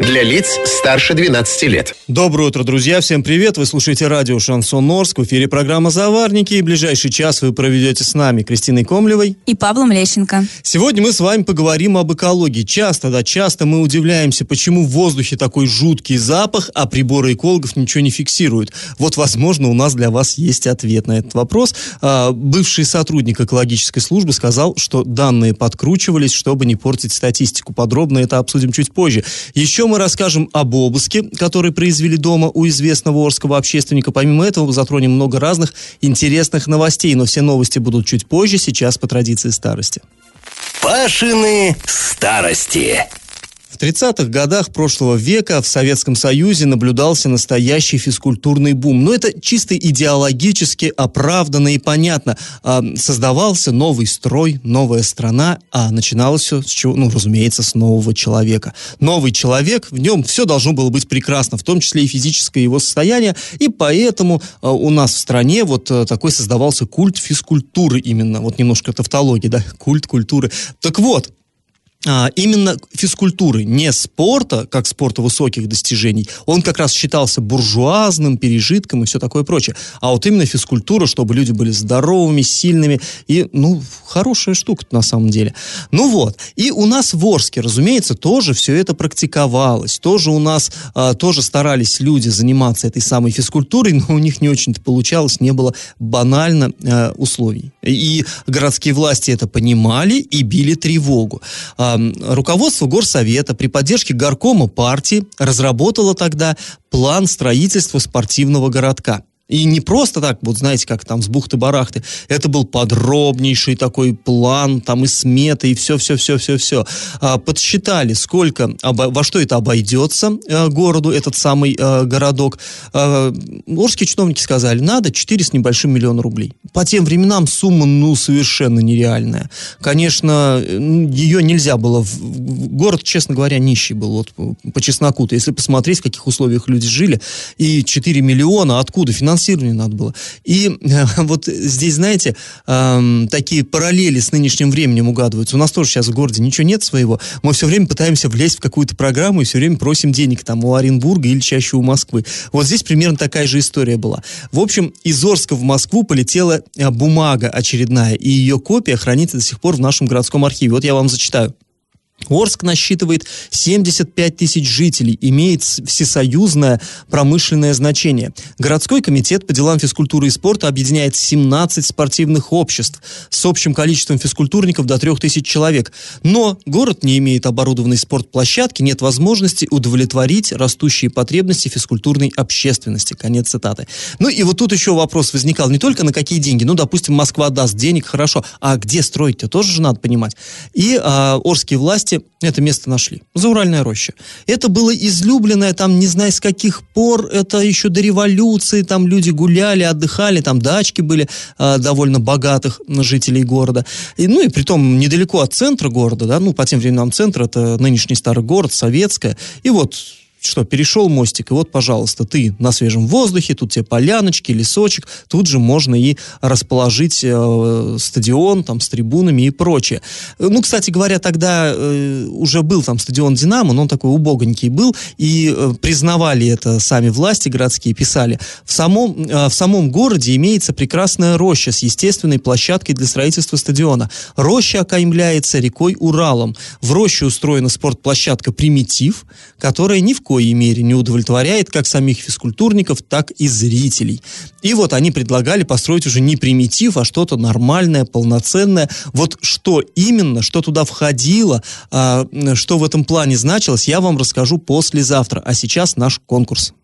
Для лиц старше 12 лет. Доброе утро, друзья. Всем привет. Вы слушаете радио «Шансон Орск». В эфире программа «Заварники». И ближайший час вы проведете с нами Кристиной Комлевой и Павлом Лещенко. Сегодня мы с вами поговорим об экологии. Часто, да, часто мы удивляемся, почему в воздухе такой жуткий запах, а приборы экологов ничего не фиксируют. Вот, возможно, у нас для вас есть ответ на этот вопрос. А, бывший сотрудник экологической службы сказал, что данные подкручивались, чтобы не портить статистику. Подробно это обсудим чуть позже. Еще мы расскажем об обыске, который произвели дома у известного орского общественника. Помимо этого, затронем много разных интересных новостей, но все новости будут чуть позже, сейчас по традиции старости. Пашины старости. В 30-х годах прошлого века в Советском Союзе наблюдался настоящий физкультурный бум. Но это чисто идеологически оправданно и понятно. А, создавался новый строй, новая страна, а начиналось все с чего? Ну, разумеется, с нового человека. Новый человек, в нем все должно было быть прекрасно, в том числе и физическое его состояние, и поэтому а, у нас в стране вот а, такой создавался культ физкультуры именно. Вот немножко тавтологии, да, культ культуры. Так вот, а, именно физкультуры, не спорта, как спорта высоких достижений, он как раз считался буржуазным, пережитком и все такое прочее. А вот именно физкультура, чтобы люди были здоровыми, сильными и, ну, хорошая штука на самом деле. Ну вот, и у нас в Орске, разумеется, тоже все это практиковалось, тоже у нас, а, тоже старались люди заниматься этой самой физкультурой, но у них не очень-то получалось, не было банально а, условий. И городские власти это понимали и били тревогу. А, руководство Горсовета при поддержке горкома партии разработало тогда план строительства спортивного городка. И не просто так, вот знаете, как там с бухты-барахты. Это был подробнейший такой план, там и сметы, и все-все-все-все-все. А, подсчитали, сколько, во что это обойдется а, городу, этот самый а, городок. А, орские чиновники сказали, надо 4 с небольшим миллиона рублей. По тем временам сумма, ну, совершенно нереальная. Конечно, ее нельзя было... Город, честно говоря, нищий был, вот по чесноку-то. Если посмотреть, в каких условиях люди жили, и 4 миллиона, откуда финансирование? Финансирование надо было. И э, вот здесь, знаете, э, такие параллели с нынешним временем угадываются. У нас тоже сейчас в городе ничего нет своего. Мы все время пытаемся влезть в какую-то программу и все время просим денег там у Оренбурга или чаще у Москвы. Вот здесь примерно такая же история была. В общем, из Орска в Москву полетела э, бумага очередная, и ее копия хранится до сих пор в нашем городском архиве. Вот я вам зачитаю. Орск насчитывает 75 тысяч жителей, имеет всесоюзное промышленное значение. Городской комитет по делам физкультуры и спорта объединяет 17 спортивных обществ с общим количеством физкультурников до 3000 человек. Но город не имеет оборудованной спортплощадки, нет возможности удовлетворить растущие потребности физкультурной общественности. Конец цитаты. Ну и вот тут еще вопрос возникал не только на какие деньги. Ну, допустим, Москва даст денег, хорошо. А где строить-то? Тоже же надо понимать. И а, орские власти власти это место нашли. Зауральная роща. Это было излюбленное, там, не знаю с каких пор, это еще до революции, там люди гуляли, отдыхали, там дачки были э, довольно богатых жителей города. И, ну и при том недалеко от центра города, да, ну по тем временам центр, это нынешний старый город, Советская. И вот что, перешел мостик, и вот, пожалуйста, ты на свежем воздухе, тут тебе поляночки, лесочек, тут же можно и расположить э, стадион там с трибунами и прочее. Ну, кстати говоря, тогда э, уже был там стадион «Динамо», но он такой убогонький был, и э, признавали это сами власти городские, писали. В самом, э, в самом городе имеется прекрасная роща с естественной площадкой для строительства стадиона. Роща окаймляется рекой Уралом. В роще устроена спортплощадка «Примитив», которая ни в коей мере не удовлетворяет как самих физкультурников, так и зрителей. И вот они предлагали построить уже не примитив, а что-то нормальное, полноценное. Вот что именно, что туда входило, а, что в этом плане значилось, я вам расскажу послезавтра. А сейчас наш конкурс.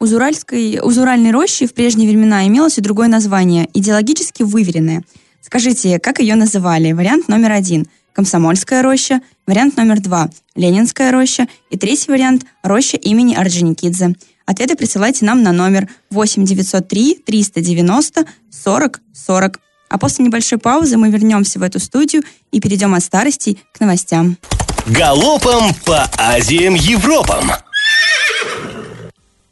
У Зуральской, у Зуральной рощи в прежние времена имелось и другое название – идеологически выверенное. Скажите, как ее называли? Вариант номер один – Комсомольская роща, вариант номер два – Ленинская роща и третий вариант – роща имени Орджоникидзе. Ответы присылайте нам на номер 8 903 390 40 40. А после небольшой паузы мы вернемся в эту студию и перейдем от старостей к новостям. Галопом по Азиям Европам!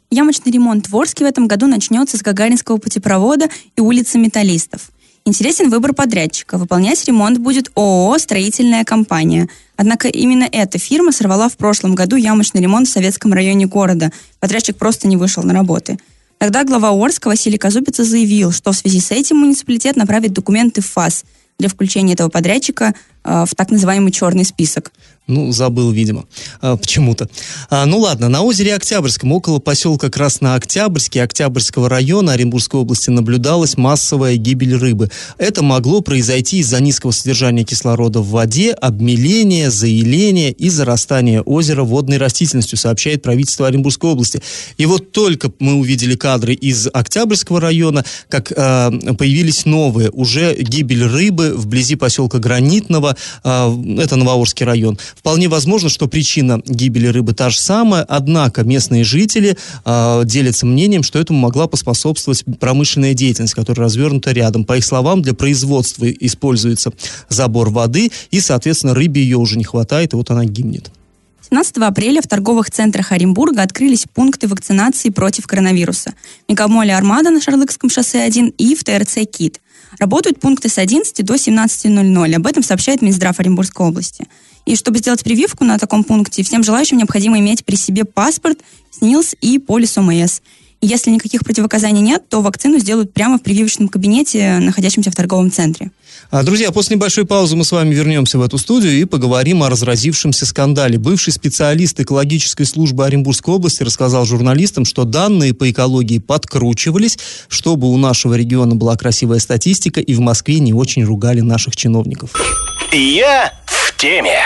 Ямочный ремонт в Орске в этом году начнется с Гагаринского путепровода и улицы Металлистов. Интересен выбор подрядчика. Выполнять ремонт будет ООО «Строительная компания». Однако именно эта фирма сорвала в прошлом году ямочный ремонт в советском районе города. Подрядчик просто не вышел на работы. Тогда глава Орска Василий Казубица заявил, что в связи с этим муниципалитет направит документы в ФАС для включения этого подрядчика э, в так называемый черный список. Ну, забыл, видимо, а, почему-то. А, ну ладно, на озере Октябрьском, около поселка Краснооктябрьский Октябрьского района Оренбургской области наблюдалась массовая гибель рыбы. Это могло произойти из-за низкого содержания кислорода в воде, обмеления, заиления и зарастания озера водной растительностью, сообщает правительство Оренбургской области. И вот только мы увидели кадры из Октябрьского района, как э, появились новые, уже гибель рыбы вблизи поселка Гранитного, э, это Новоорский район. Вполне возможно, что причина гибели рыбы та же самая, однако местные жители э, делятся мнением, что этому могла поспособствовать промышленная деятельность, которая развернута рядом. По их словам, для производства используется забор воды, и, соответственно, рыбе ее уже не хватает, и вот она гибнет. 17 апреля в торговых центрах Оренбурга открылись пункты вакцинации против коронавируса. Мегамоле «Армада» на Шарлыкском шоссе 1 и в ТРЦ «Кит». Работают пункты с 11 до 17.00. Об этом сообщает Минздрав Оренбургской области. И чтобы сделать прививку на таком пункте, всем желающим необходимо иметь при себе паспорт, СНИЛС и полис ОМС. Если никаких противоказаний нет, то вакцину сделают прямо в прививочном кабинете, находящемся в торговом центре. А, друзья, после небольшой паузы мы с вами вернемся в эту студию и поговорим о разразившемся скандале. Бывший специалист экологической службы Оренбургской области рассказал журналистам, что данные по экологии подкручивались, чтобы у нашего региона была красивая статистика, и в Москве не очень ругали наших чиновников. Я теме.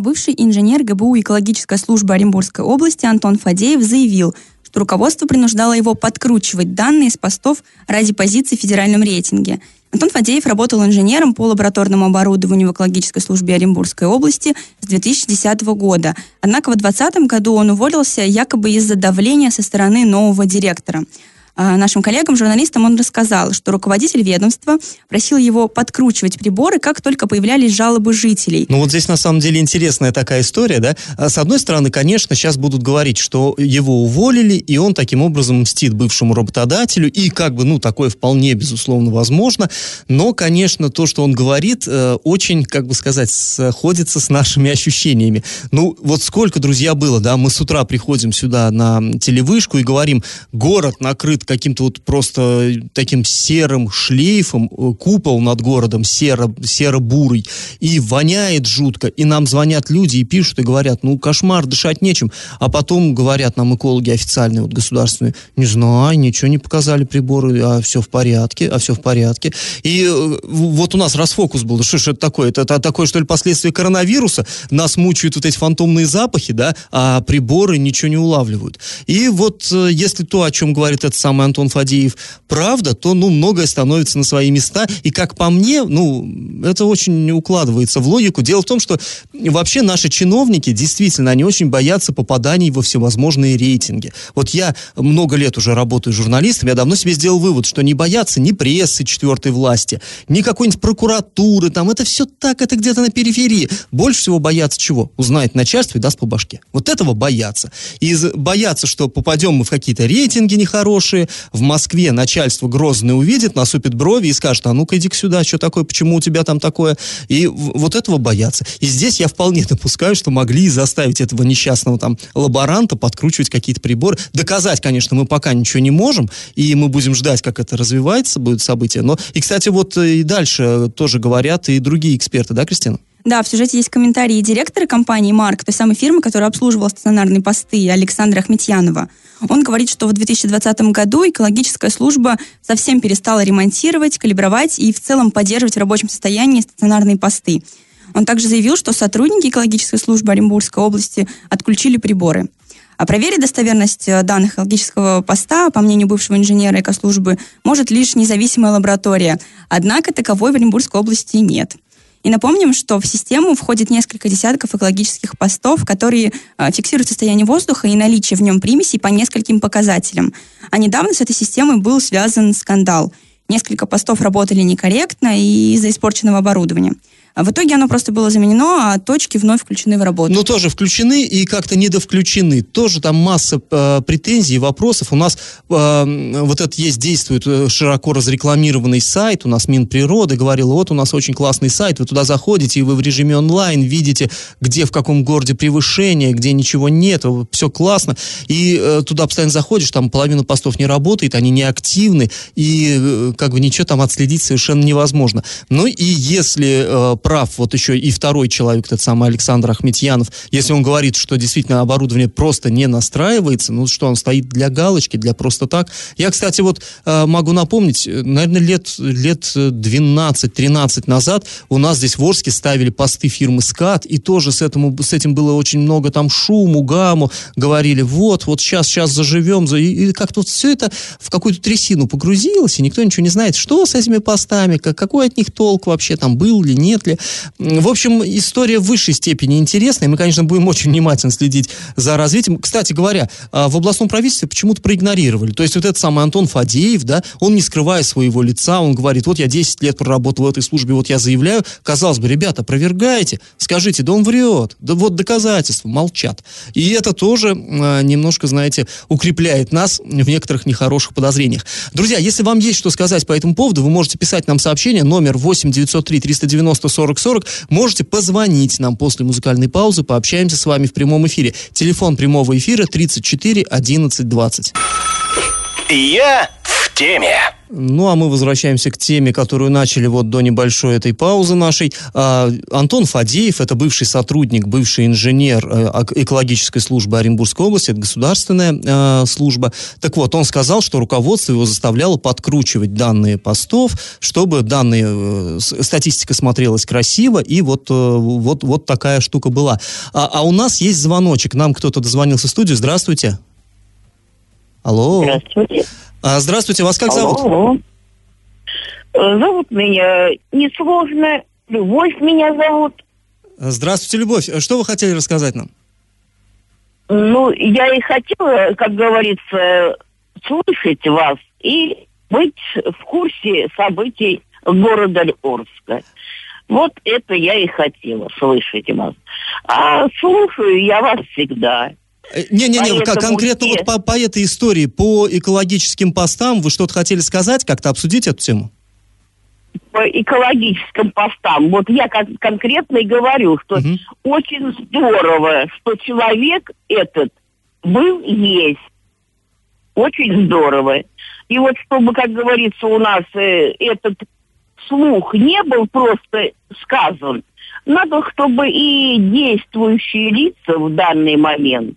Бывший инженер ГБУ экологической службы Оренбургской области Антон Фадеев заявил, что руководство принуждало его подкручивать данные с постов ради позиций в федеральном рейтинге. Антон Фадеев работал инженером по лабораторному оборудованию в экологической службе Оренбургской области с 2010 года. Однако в 2020 году он уволился якобы из-за давления со стороны нового директора. А, нашим коллегам, журналистам, он рассказал, что руководитель ведомства просил его подкручивать приборы, как только появлялись жалобы жителей. Ну вот здесь на самом деле интересная такая история, да? А, с одной стороны, конечно, сейчас будут говорить, что его уволили, и он таким образом мстит бывшему работодателю, и как бы, ну, такое вполне, безусловно, возможно, но, конечно, то, что он говорит, э, очень, как бы сказать, сходится с нашими ощущениями. Ну, вот сколько, друзья, было, да, мы с утра приходим сюда на телевышку и говорим, город накрыт каким-то вот просто таким серым шлейфом, э, купол над городом серо, серо-бурый, и воняет жутко, и нам звонят люди и пишут, и говорят, ну, кошмар, дышать нечем, а потом говорят нам экологи официальные, вот государственные, не знаю, ничего не показали приборы, а все в порядке, а все в порядке. И э, вот у нас расфокус был, что ж это такое? Это, это такое, что ли, последствия коронавируса? Нас мучают вот эти фантомные запахи, да, а приборы ничего не улавливают. И вот э, если то, о чем говорит этот самый Антон Фадеев, правда, то, ну, многое становится на свои места. И, как по мне, ну, это очень укладывается в логику. Дело в том, что вообще наши чиновники, действительно, они очень боятся попаданий во всевозможные рейтинги. Вот я много лет уже работаю журналистом, я давно себе сделал вывод, что не боятся ни прессы четвертой власти, ни какой-нибудь прокуратуры, там, это все так, это где-то на периферии. Больше всего боятся чего? Узнает начальство и даст по башке. Вот этого боятся. И боятся, что попадем мы в какие-то рейтинги нехорошие, в Москве начальство грозное увидит, насупит брови и скажет, а ну-ка иди сюда, что такое, почему у тебя там такое? И вот этого боятся. И здесь я вполне допускаю, что могли заставить этого несчастного там лаборанта подкручивать какие-то приборы. Доказать, конечно, мы пока ничего не можем, и мы будем ждать, как это развивается, будет событие. Но, и, кстати, вот и дальше тоже говорят и другие эксперты, да, Кристина? Да, в сюжете есть комментарии директора компании «Марк», той самой фирмы, которая обслуживала стационарные посты, Александра Ахметьянова. Он говорит, что в 2020 году экологическая служба совсем перестала ремонтировать, калибровать и в целом поддерживать в рабочем состоянии стационарные посты. Он также заявил, что сотрудники экологической службы Оренбургской области отключили приборы. А проверить достоверность э, данных экологического поста, по мнению бывшего инженера экослужбы, может лишь независимая лаборатория. Однако таковой в Оренбургской области нет. И напомним, что в систему входит несколько десятков экологических постов, которые э, фиксируют состояние воздуха и наличие в нем примесей по нескольким показателям. А недавно с этой системой был связан скандал. Несколько постов работали некорректно и из-за испорченного оборудования. А в итоге оно просто было заменено, а точки вновь включены в работу. Ну, тоже включены и как-то недовключены. Тоже там масса э, претензий, вопросов. У нас э, вот это есть, действует э, широко разрекламированный сайт, у нас Минприроды говорил, вот у нас очень классный сайт, вы туда заходите, и вы в режиме онлайн видите, где в каком городе превышение, где ничего нет, все классно. И э, туда постоянно заходишь, там половина постов не работает, они не активны, и э, как бы ничего там отследить совершенно невозможно. Ну и если э, прав вот еще и второй человек, этот самый Александр Ахметьянов, если он говорит, что действительно оборудование просто не настраивается, ну что он стоит для галочки, для просто так. Я, кстати, вот э, могу напомнить, э, наверное, лет, лет 12-13 назад у нас здесь в Орске ставили посты фирмы «Скат», и тоже с, этому, с этим было очень много там шуму, гамму, говорили, вот, вот сейчас, сейчас заживем, и, и как-то вот все это в какую-то трясину погрузилось, и никто ничего не знает, что с этими постами, как, какой от них толк вообще там был ли, нет ли. В общем, история в высшей степени интересная, мы, конечно, будем очень внимательно следить за развитием. Кстати говоря, а, в областном правительстве почему-то проигнорировали, то есть вот этот самый Антон Фадеев, да, он не скрывая своего лица, он говорит, вот я 10 лет проработал в этой службе, вот я заявляю, казалось бы, ребята, опровергаете, скажите, да он врет, да вот доказательства, молчат. И это тоже э, немножко, знаете, укрепляет нас в некоторых нехороших подозрениях. Друзья, если вам есть что сказать по этому поводу, вы можете писать нам сообщение, номер 8 903 390 40 40, можете позвонить нам после музыкальной паузы, пообщаемся с вами в прямом эфире. Телефон прямого эфира 34 11 20. Я теме. Ну, а мы возвращаемся к теме, которую начали вот до небольшой этой паузы нашей. А, Антон Фадеев, это бывший сотрудник, бывший инженер э, экологической службы Оренбургской области, это государственная э, служба. Так вот, он сказал, что руководство его заставляло подкручивать данные постов, чтобы данные, э, статистика смотрелась красиво, и вот, э, вот, вот такая штука была. А, а у нас есть звоночек, нам кто-то дозвонился в студию. Здравствуйте. Алло. Здравствуйте. А, здравствуйте, вас как Алло, зовут? Э, Зовут меня несложно. Любовь меня зовут. Здравствуйте, Любовь. Что вы хотели рассказать нам? Ну, я и хотела, как говорится, слышать вас и быть в курсе событий города Орска. Вот это я и хотела слышать вас. А слушаю я вас всегда. Э, Не-не-не, конкретно вот по, по этой истории, по экологическим постам, вы что-то хотели сказать, как-то обсудить эту тему? по экологическим постам. Вот я кон- конкретно и говорю, что Мгм. очень здорово, что человек этот был есть. Очень здорово. И вот чтобы, как говорится, у нас э, этот слух не был просто сказан, надо, чтобы и действующие лица в данный момент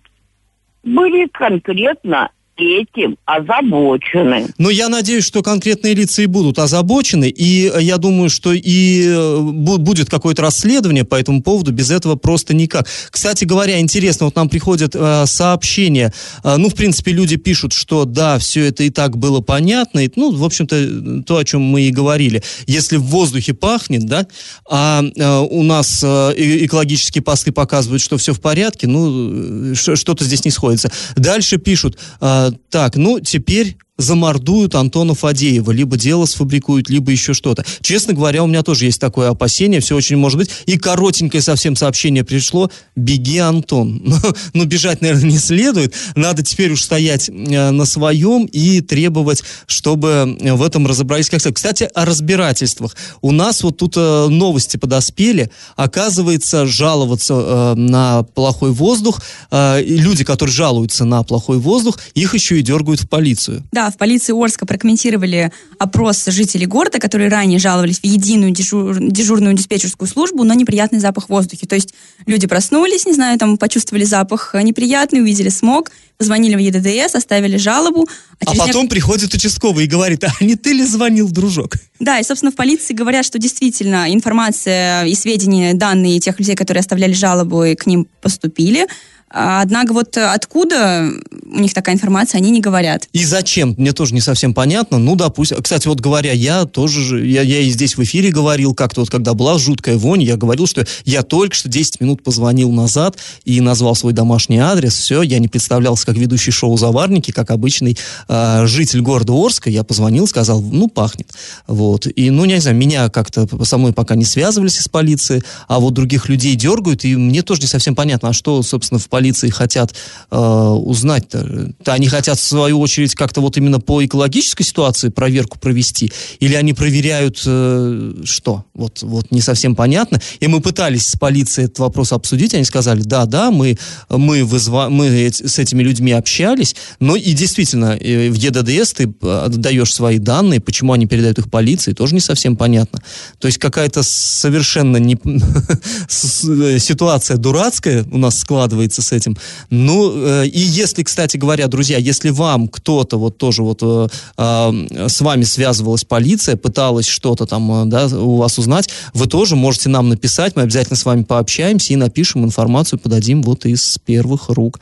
были конкретно этим озабочены. Но я надеюсь, что конкретные лица и будут озабочены, и э, я думаю, что и э, бу- будет какое-то расследование по этому поводу, без этого просто никак. Кстати говоря, интересно, вот нам приходят э, сообщения, э, ну, в принципе, люди пишут, что да, все это и так было понятно, и, ну, в общем-то, то, о чем мы и говорили. Если в воздухе пахнет, да, а э, у нас э, экологические посты показывают, что все в порядке, ну, э, что-то здесь не сходится. Дальше пишут, э, так, ну, теперь замордуют Антона Фадеева, либо дело сфабрикуют, либо еще что-то. Честно говоря, у меня тоже есть такое опасение, все очень может быть. И коротенькое совсем сообщение пришло, беги, Антон. Но, но бежать, наверное, не следует. Надо теперь уж стоять э, на своем и требовать, чтобы э, в этом разобрались как. Кстати, о разбирательствах. У нас вот тут э, новости подоспели. Оказывается, жаловаться на плохой воздух, люди, которые жалуются на плохой воздух, их еще и дергают в полицию. Да, в полиции Орска прокомментировали опрос жителей города, которые ранее жаловались в единую дежур- дежурную диспетчерскую службу на неприятный запах в воздухе. То есть люди проснулись, не знаю, там почувствовали запах неприятный, увидели смог, позвонили в ЕДДС, оставили жалобу. А нек- потом приходит участковый и говорит, а не ты ли звонил, дружок? Да, и, собственно, в полиции говорят, что действительно информация и сведения, данные тех людей, которые оставляли жалобу, и к ним поступили. Однако вот откуда у них такая информация, они не говорят. И зачем? Мне тоже не совсем понятно. Ну, допустим. Кстати, вот говоря, я тоже же, я, я и здесь в эфире говорил, как-то вот, когда была жуткая вонь, я говорил, что я только что 10 минут позвонил назад и назвал свой домашний адрес, все, я не представлялся, как ведущий шоу «Заварники», как обычный э, житель города Орска, я позвонил, сказал, ну, пахнет. Вот. И, ну, не знаю, меня как-то со мной пока не связывались из полиции, а вот других людей дергают, и мне тоже не совсем понятно, а что, собственно, в полиции хотят э, узнать-то? Они хотят, в свою очередь, как-то вот именно по экологической ситуации проверку провести, или они проверяют э, что? Вот, вот не совсем понятно. И мы пытались с полицией этот вопрос обсудить, они сказали, да, да, мы, мы, вызва, мы с этими людьми общались, но и действительно, э, в ЕДДС ты даешь свои данные, почему они передают их полиции, тоже не совсем понятно. То есть какая-то совершенно не... ситуация дурацкая у нас складывается с этим. Ну, э, и если, кстати говоря, друзья, если вам кто-то вот тоже вот э, э, с вами связывалась полиция, пыталась что-то там, да, у вас узнать, вы тоже можете нам написать, мы обязательно с вами пообщаемся и напишем информацию, подадим вот из первых рук.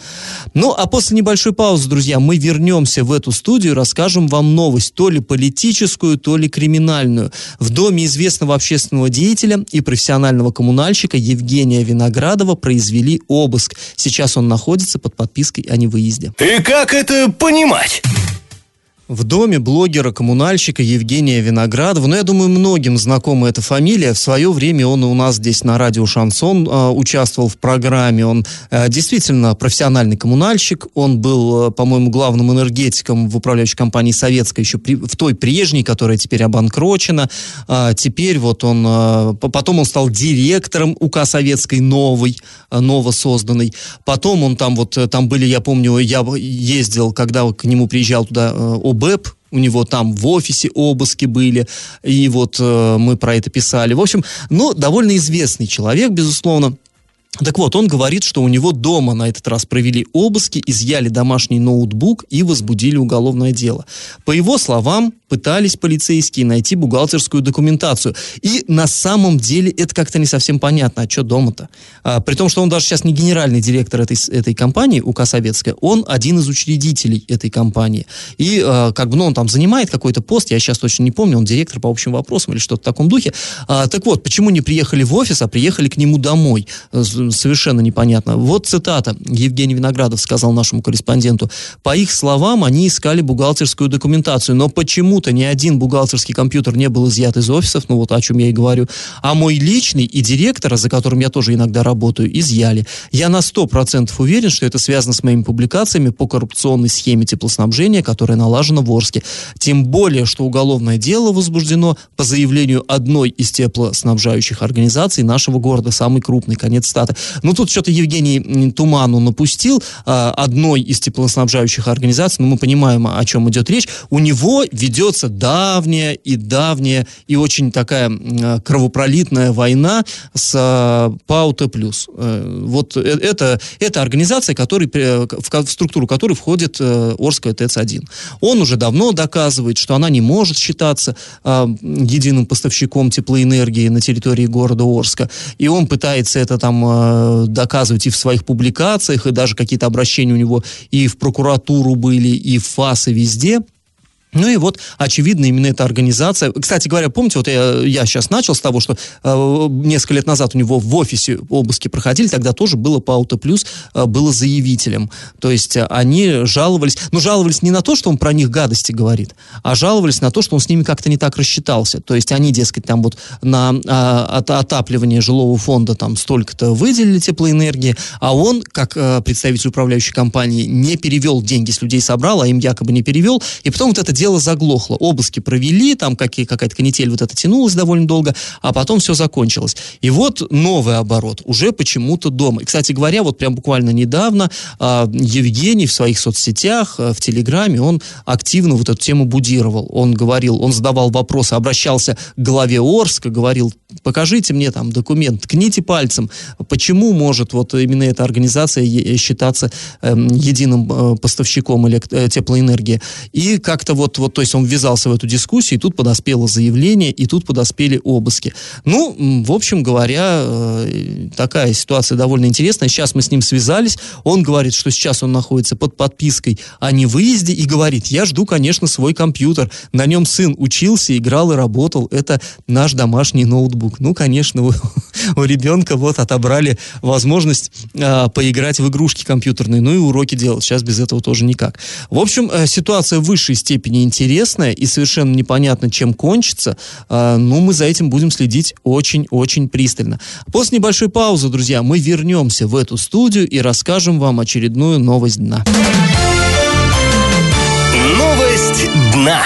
Ну, а после небольшой паузы, друзья, мы вернемся в эту студию, расскажем вам новость, то ли политическую, то ли криминальную. В доме известного общественного деятеля и профессионального коммунальщика Евгения Виноградова произвели обыск. Сейчас он находится под подпиской о невыезде. И как это понимать? В доме блогера-коммунальщика Евгения Виноградова, ну, я думаю, многим знакома эта фамилия. В свое время он у нас здесь на радио «Шансон» э, участвовал в программе. Он э, действительно профессиональный коммунальщик. Он был, э, по-моему, главным энергетиком в управляющей компании «Советская» еще при, в той прежней, которая теперь обанкрочена. А теперь вот он... Э, потом он стал директором УК «Советской» новой, э, новосозданной. Потом он там вот... Э, там были, я помню, я ездил, когда к нему приезжал туда э, БЭП, у него там в офисе обыски были, и вот э, мы про это писали. В общем, ну, довольно известный человек, безусловно. Так вот, он говорит, что у него дома на этот раз провели обыски, изъяли домашний ноутбук и возбудили уголовное дело. По его словам, пытались полицейские найти бухгалтерскую документацию. И на самом деле это как-то не совсем понятно, а что дома-то? А, при том, что он даже сейчас не генеральный директор этой, этой компании, УК Советская, он один из учредителей этой компании. И а, как бы, ну, он там занимает какой-то пост, я сейчас точно не помню, он директор по общим вопросам или что-то в таком духе. А, так вот, почему не приехали в офис, а приехали к нему домой? Совершенно непонятно. Вот цитата. Евгений Виноградов сказал нашему корреспонденту. По их словам, они искали бухгалтерскую документацию, но почему почему-то ни один бухгалтерский компьютер не был изъят из офисов, ну вот о чем я и говорю, а мой личный и директора, за которым я тоже иногда работаю, изъяли. Я на 100% уверен, что это связано с моими публикациями по коррупционной схеме теплоснабжения, которая налажена в Орске. Тем более, что уголовное дело возбуждено по заявлению одной из теплоснабжающих организаций нашего города, самый крупный, конец стата. Ну, тут что-то Евгений Туману напустил, а, одной из теплоснабжающих организаций, но мы понимаем, о чем идет речь. У него ведет ведется давняя и давняя и очень такая э, кровопролитная война с э, ПАУ-Т+. Э, вот это, это организация, который, в, в структуру которой входит Орская ТЭЦ-1. Он уже давно доказывает, что она не может считаться единым поставщиком теплоэнергии на территории города Орска. И он пытается это там доказывать и в своих публикациях, и даже какие-то обращения у него и в прокуратуру были, и в ФАС, и везде – ну и вот, очевидно, именно эта организация... Кстати говоря, помните, вот я, я сейчас начал с того, что э, несколько лет назад у него в офисе обыски проходили, тогда тоже было по Ауто Плюс, э, было заявителем. То есть э, они жаловались... Ну, жаловались не на то, что он про них гадости говорит, а жаловались на то, что он с ними как-то не так рассчитался. То есть они, дескать, там вот на э, от, отапливание жилого фонда там столько-то выделили теплоэнергии, а он, как э, представитель управляющей компании, не перевел деньги с людей собрал, а им якобы не перевел, и потом вот это дело заглохло. Обыски провели, там какие, какая-то канитель вот это тянулась довольно долго, а потом все закончилось. И вот новый оборот, уже почему-то дома. И, кстати говоря, вот прям буквально недавно э, Евгений в своих соцсетях, э, в Телеграме, он активно вот эту тему будировал. Он говорил, он задавал вопросы, обращался к главе Орска, говорил, покажите мне там документ, ткните пальцем, почему может вот именно эта организация считаться э, единым э, поставщиком элект- э, теплоэнергии. И как-то вот вот, вот, то есть он ввязался в эту дискуссию, и тут подоспело заявление, и тут подоспели обыски. Ну, в общем говоря, э, такая ситуация довольно интересная. Сейчас мы с ним связались, он говорит, что сейчас он находится под подпиской о невыезде, и говорит, я жду, конечно, свой компьютер, на нем сын учился, играл и работал, это наш домашний ноутбук. Ну, конечно, у, у ребенка вот отобрали возможность э, поиграть в игрушки компьютерные, ну и уроки делать. Сейчас без этого тоже никак. В общем, э, ситуация в высшей степени интересная и совершенно непонятно, чем кончится. Э, но мы за этим будем следить очень-очень пристально. После небольшой паузы, друзья, мы вернемся в эту студию и расскажем вам очередную новость дна. Новость дна.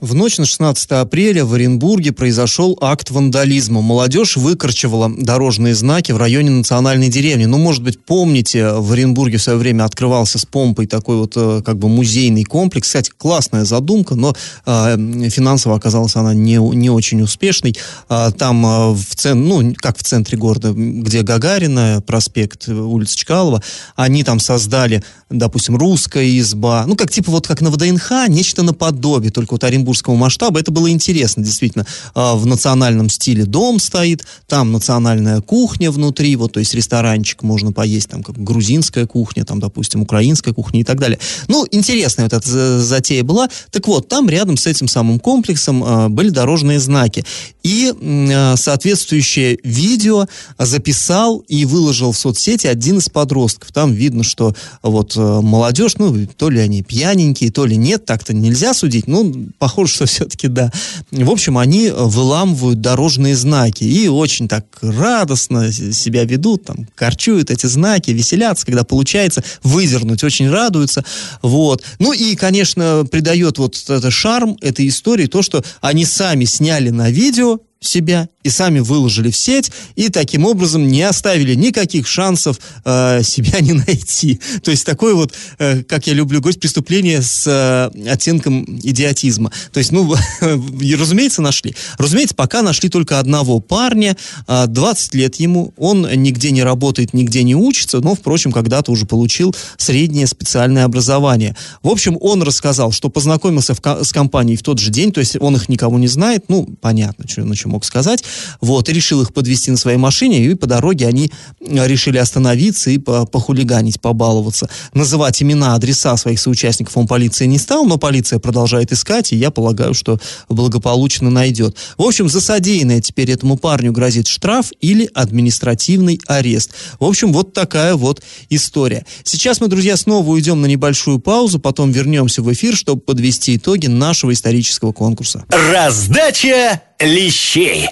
В ночь на 16 апреля в Оренбурге произошел акт вандализма. Молодежь выкорчевала дорожные знаки в районе национальной деревни. Ну, может быть, помните, в Оренбурге в свое время открывался с помпой такой вот э, как бы музейный комплекс. Кстати, классная задумка, но э, финансово оказалась она не, не очень успешной. А, там э, в цен, ну, как в центре города, где Гагарина, проспект, улица Чкалова, они там создали, допустим, русская изба. Ну, как типа вот как на ВДНХ, нечто наподобие, только вот Оренбург петербургского масштаба. Это было интересно, действительно. А, в национальном стиле дом стоит, там национальная кухня внутри, вот, то есть ресторанчик, можно поесть, там, как грузинская кухня, там, допустим, украинская кухня и так далее. Ну, интересная вот эта затея была. Так вот, там рядом с этим самым комплексом э, были дорожные знаки. И э, соответствующее видео записал и выложил в соцсети один из подростков. Там видно, что вот э, молодежь, ну, то ли они пьяненькие, то ли нет, так-то нельзя судить. Ну, похоже похоже, что все-таки да. В общем, они выламывают дорожные знаки и очень так радостно себя ведут, там, корчуют эти знаки, веселятся, когда получается выдернуть, очень радуются. Вот. Ну и, конечно, придает вот это шарм этой истории то, что они сами сняли на видео себя и сами выложили в сеть, и таким образом не оставили никаких шансов э, себя не найти. То есть такое вот, э, как я люблю говорить, преступление с э, оттенком идиотизма. То есть, ну, разумеется, нашли. Разумеется, пока нашли только одного парня, э, 20 лет ему, он нигде не работает, нигде не учится, но, впрочем, когда-то уже получил среднее специальное образование. В общем, он рассказал, что познакомился в, с компанией в тот же день, то есть он их никого не знает, ну, понятно, что, на чем мог сказать. Вот, и решил их подвести на своей машине, и по дороге они э, решили остановиться и похулиганить, побаловаться. Называть имена, адреса своих соучастников он полиции не стал, но полиция продолжает искать, и я полагаю, что благополучно найдет. В общем, за содеянное теперь этому парню грозит штраф или административный арест. В общем, вот такая вот история. Сейчас мы, друзья, снова уйдем на небольшую паузу, потом вернемся в эфир, чтобы подвести итоги нашего исторического конкурса. Раздача лещей.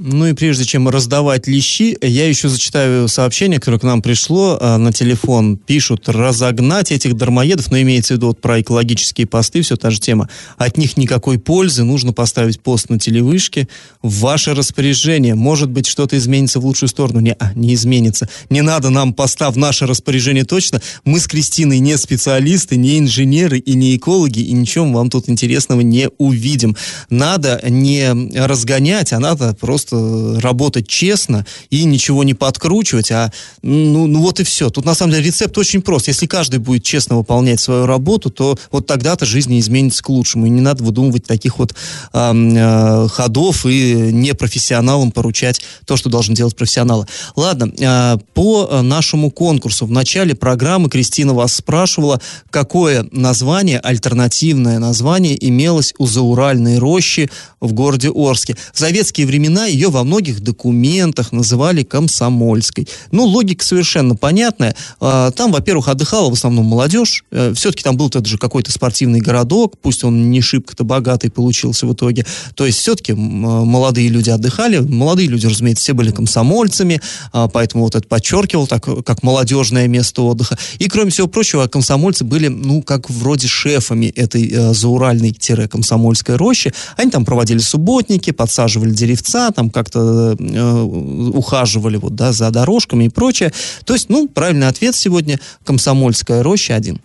Ну и прежде чем раздавать лещи, я еще зачитаю сообщение, которое к нам пришло э, на телефон. Пишут, разогнать этих дармоедов, но имеется в виду вот про экологические посты, все та же тема. От них никакой пользы, нужно поставить пост на телевышке. Ваше распоряжение. Может быть, что-то изменится в лучшую сторону. Не, а, не изменится. Не надо нам поста в наше распоряжение точно. Мы с Кристиной не специалисты, не инженеры и не экологи, и ничего вам тут интересного не увидим. Надо не разгонять, а надо просто просто работать честно и ничего не подкручивать, а ну, ну вот и все. Тут на самом деле рецепт очень прост. Если каждый будет честно выполнять свою работу, то вот тогда-то жизнь изменится к лучшему. И не надо выдумывать таких вот э, ходов и непрофессионалам поручать то, что должен делать профессионалы. Ладно, э, по нашему конкурсу. В начале программы Кристина вас спрашивала, какое название, альтернативное название имелось у зауральной рощи в городе Орске. В советские времена во многих документах называли комсомольской. Ну, логика совершенно понятная. А, там, во-первых, отдыхала в основном молодежь. Э, Все-таки там был это же какой-то спортивный городок, пусть он не шибко-то богатый получился в итоге. То есть все-таки молодые люди отдыхали. Молодые люди, разумеется, все были комсомольцами, а, поэтому вот это подчеркивал так, как молодежное место отдыха. И, кроме всего прочего, комсомольцы были, ну, как вроде шефами этой э, зауральной-комсомольской рощи. Они там проводили субботники, подсаживали деревца, там как-то э, ухаживали вот, да, за дорожками и прочее. То есть, ну, правильный ответ сегодня «Комсомольская роща» один.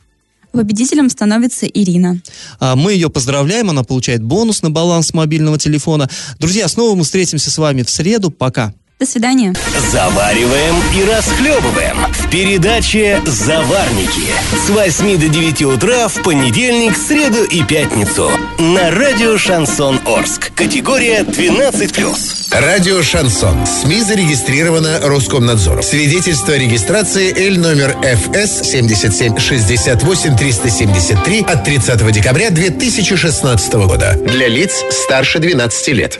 Победителем становится Ирина. А, мы ее поздравляем, она получает бонус на баланс мобильного телефона. Друзья, снова мы встретимся с вами в среду. Пока. До свидания. Завариваем и расхлебываем в передаче «Заварники» с 8 до 9 утра в понедельник, среду и пятницу на радио «Шансон Орск». Категория 12+. Радио «Шансон». СМИ зарегистрировано Роскомнадзором. Свидетельство о регистрации Л номер ФС 7768 373 от 30 декабря 2016 года. Для лиц старше 12 лет.